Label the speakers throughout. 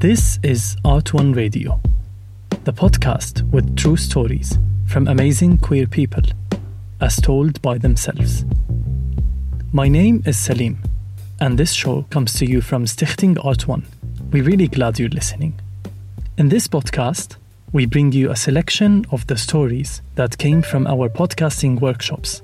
Speaker 1: This is Art One Radio, the podcast with true stories from amazing queer people, as told by themselves. My name is Salim, and this show comes to you from Stichting Art One. We're really glad you're listening. In this podcast, we bring you a selection of the stories that came from our podcasting workshops.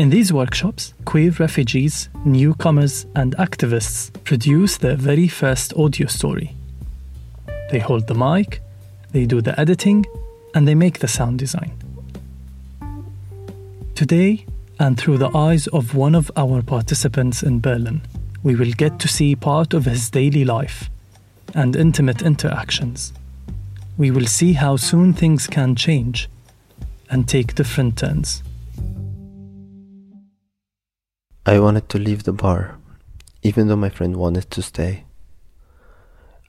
Speaker 1: In these workshops, queer refugees, newcomers, and activists produce their very first audio story. They hold the mic, they do the editing, and they make the sound design. Today, and through the eyes of one of our participants in Berlin, we will get to see part of his daily life and intimate interactions. We will see how soon things can change and take different turns.
Speaker 2: I wanted to leave the bar, even though my friend wanted to stay.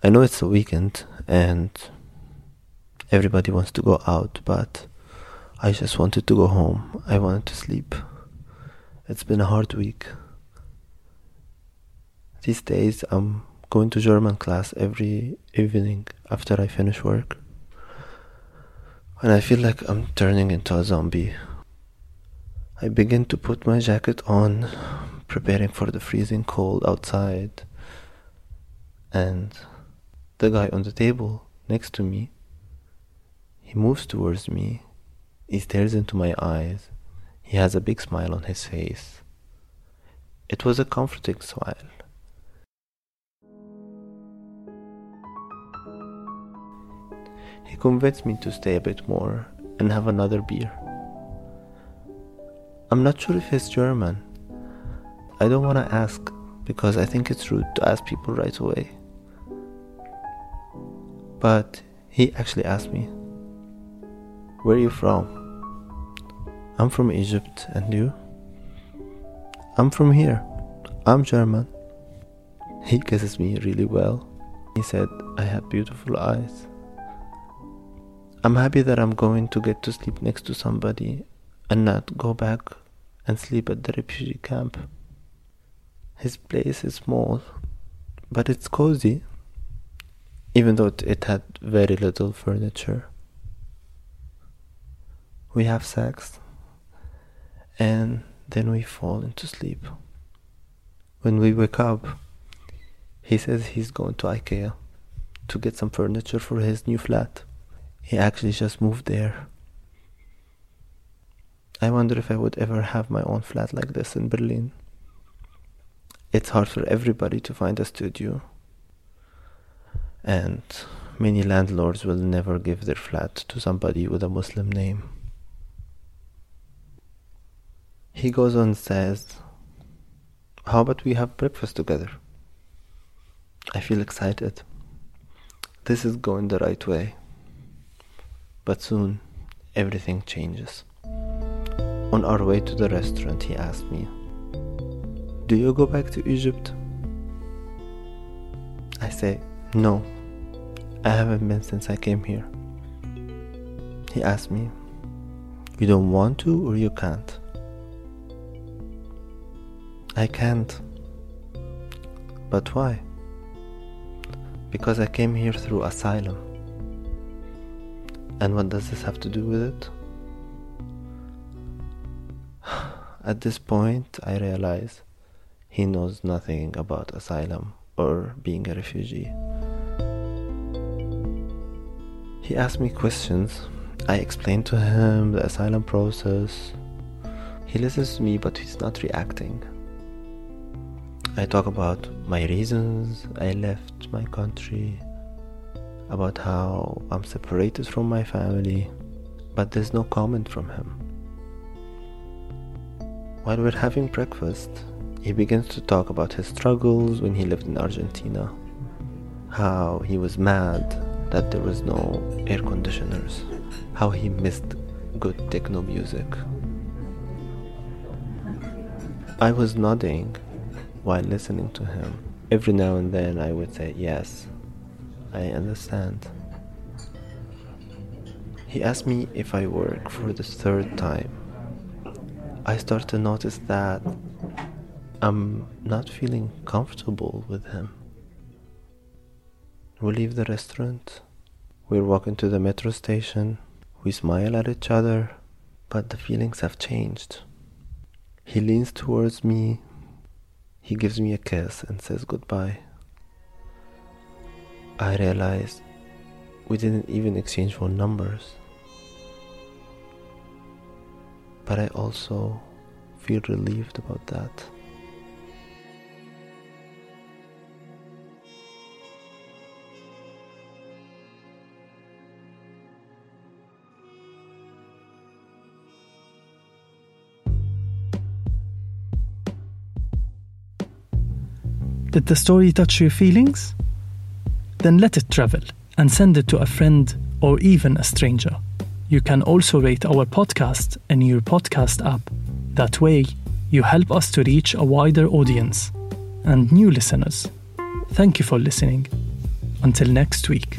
Speaker 2: I know it's a weekend and everybody wants to go out, but I just wanted to go home. I wanted to sleep. It's been a hard week. These days I'm going to German class every evening after I finish work. And I feel like I'm turning into a zombie. I begin to put my jacket on, preparing for the freezing cold outside. And the guy on the table next to me, he moves towards me. He stares into my eyes. He has a big smile on his face. It was a comforting smile. He convinced me to stay a bit more and have another beer. I'm not sure if he's German. I don't want to ask because I think it's rude to ask people right away. But he actually asked me, Where are you from? I'm from Egypt, and you? I'm from here. I'm German. He kisses me really well. He said I have beautiful eyes. I'm happy that I'm going to get to sleep next to somebody and not go back and sleep at the refugee camp. His place is small, but it's cozy, even though it had very little furniture. We have sex, and then we fall into sleep. When we wake up, he says he's going to IKEA to get some furniture for his new flat. He actually just moved there. I wonder if I would ever have my own flat like this in Berlin. It's hard for everybody to find a studio, and many landlords will never give their flat to somebody with a Muslim name. He goes on and says, How about we have breakfast together? I feel excited. This is going the right way. But soon, everything changes. On our way to the restaurant, he asked me, Do you go back to Egypt? I say, No, I haven't been since I came here. He asked me, You don't want to or you can't? I can't. But why? Because I came here through asylum. And what does this have to do with it? At this point, I realize he knows nothing about asylum or being a refugee. He asked me questions. I explained to him the asylum process. He listens to me, but he's not reacting. I talk about my reasons I left my country, about how I'm separated from my family, but there's no comment from him. While we're having breakfast, he begins to talk about his struggles when he lived in Argentina. How he was mad that there was no air conditioners. How he missed good techno music. I was nodding while listening to him. Every now and then I would say, Yes, I understand. He asked me if I work for the third time. I start to notice that I'm not feeling comfortable with him. We leave the restaurant. We're walking to the metro station. We smile at each other, but the feelings have changed. He leans towards me. He gives me a kiss and says goodbye. I realize we didn't even exchange phone numbers. But I also feel relieved about that.
Speaker 1: Did the story touch your feelings? Then let it travel and send it to a friend or even a stranger. You can also rate our podcast in your podcast app. That way, you help us to reach a wider audience and new listeners. Thank you for listening. Until next week.